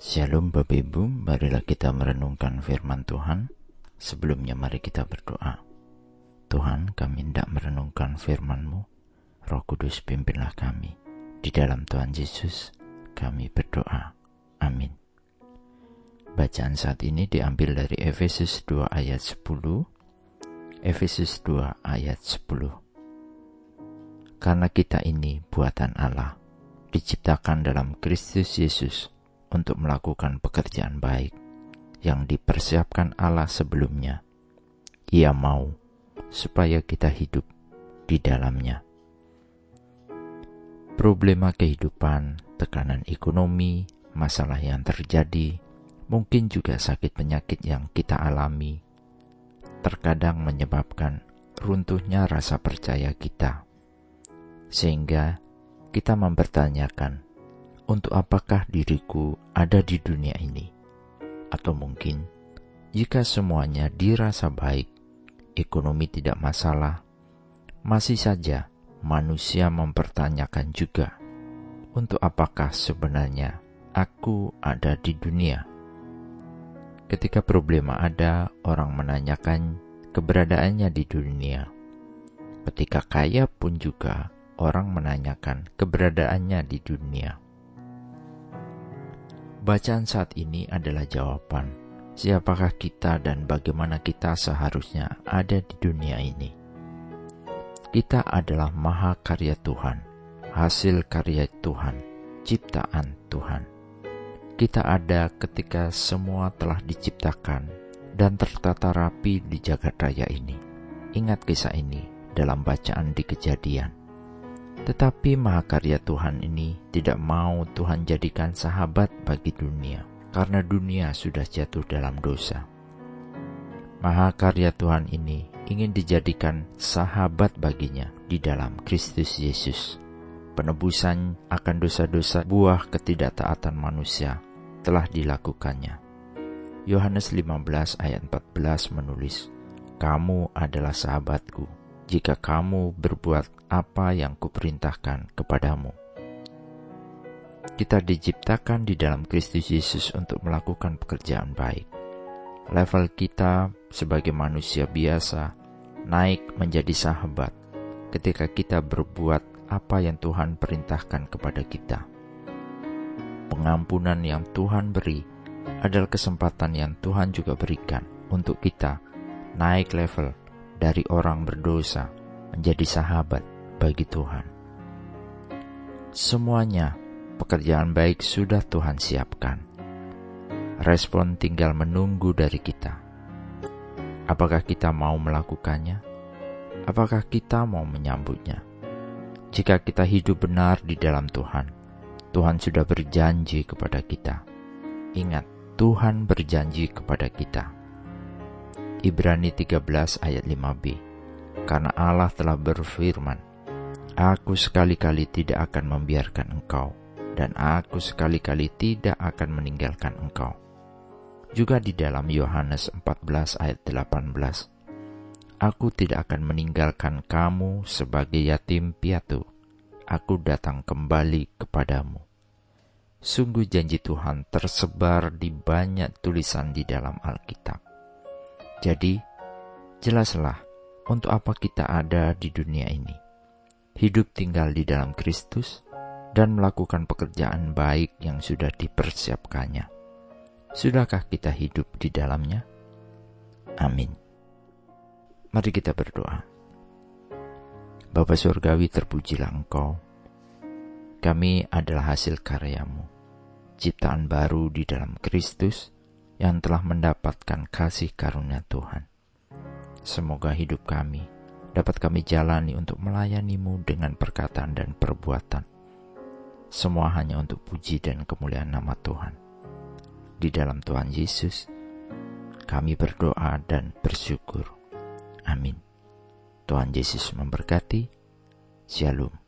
Shalom Bapak Ibu, marilah kita merenungkan firman Tuhan. Sebelumnya mari kita berdoa. Tuhan, kami hendak merenungkan firman-Mu. Roh Kudus pimpinlah kami. Di dalam Tuhan Yesus, kami berdoa. Amin. Bacaan saat ini diambil dari Efesus 2 ayat 10. Efesus 2 ayat 10. Karena kita ini buatan Allah, diciptakan dalam Kristus Yesus untuk melakukan pekerjaan baik yang dipersiapkan Allah sebelumnya. Ia mau supaya kita hidup di dalamnya. Problema kehidupan, tekanan ekonomi, masalah yang terjadi, mungkin juga sakit penyakit yang kita alami, terkadang menyebabkan runtuhnya rasa percaya kita, sehingga kita mempertanyakan untuk apakah diriku ada di dunia ini? Atau mungkin, jika semuanya dirasa baik, ekonomi tidak masalah, masih saja manusia mempertanyakan juga, untuk apakah sebenarnya aku ada di dunia? Ketika problema ada, orang menanyakan keberadaannya di dunia. Ketika kaya pun juga, orang menanyakan keberadaannya di dunia. Bacaan saat ini adalah jawaban siapakah kita dan bagaimana kita seharusnya ada di dunia ini. Kita adalah maha karya Tuhan, hasil karya Tuhan, ciptaan Tuhan. Kita ada ketika semua telah diciptakan dan tertata rapi di jagat raya ini. Ingat kisah ini dalam bacaan di kejadian. Tetapi mahakarya Tuhan ini tidak mau Tuhan jadikan sahabat bagi dunia, karena dunia sudah jatuh dalam dosa. Mahakarya Tuhan ini ingin dijadikan sahabat baginya di dalam Kristus Yesus. Penebusan akan dosa-dosa buah ketidaktaatan manusia telah dilakukannya. Yohanes 15 ayat 14 menulis, Kamu adalah sahabatku, jika kamu berbuat apa yang kuperintahkan kepadamu. Kita diciptakan di dalam Kristus Yesus untuk melakukan pekerjaan baik. Level kita sebagai manusia biasa naik menjadi sahabat ketika kita berbuat apa yang Tuhan perintahkan kepada kita. Pengampunan yang Tuhan beri adalah kesempatan yang Tuhan juga berikan untuk kita naik level dari orang berdosa menjadi sahabat bagi Tuhan. Semuanya pekerjaan baik sudah Tuhan siapkan. Respon tinggal menunggu dari kita. Apakah kita mau melakukannya? Apakah kita mau menyambutnya? Jika kita hidup benar di dalam Tuhan, Tuhan sudah berjanji kepada kita. Ingat, Tuhan berjanji kepada kita Ibrani 13 ayat 5b. Karena Allah telah berfirman, Aku sekali-kali tidak akan membiarkan engkau, dan aku sekali-kali tidak akan meninggalkan engkau. Juga di dalam Yohanes 14 ayat 18, Aku tidak akan meninggalkan kamu sebagai yatim piatu. Aku datang kembali kepadamu. Sungguh janji Tuhan tersebar di banyak tulisan di dalam Alkitab. Jadi, jelaslah untuk apa kita ada di dunia ini. Hidup tinggal di dalam Kristus dan melakukan pekerjaan baik yang sudah dipersiapkannya. Sudahkah kita hidup di dalamnya? Amin. Mari kita berdoa. Bapa Surgawi terpujilah Engkau. Kami adalah hasil karyamu, ciptaan baru di dalam Kristus, yang telah mendapatkan kasih karunia Tuhan. Semoga hidup kami dapat kami jalani untuk melayanimu dengan perkataan dan perbuatan. Semua hanya untuk puji dan kemuliaan nama Tuhan. Di dalam Tuhan Yesus, kami berdoa dan bersyukur. Amin. Tuhan Yesus memberkati. Shalom.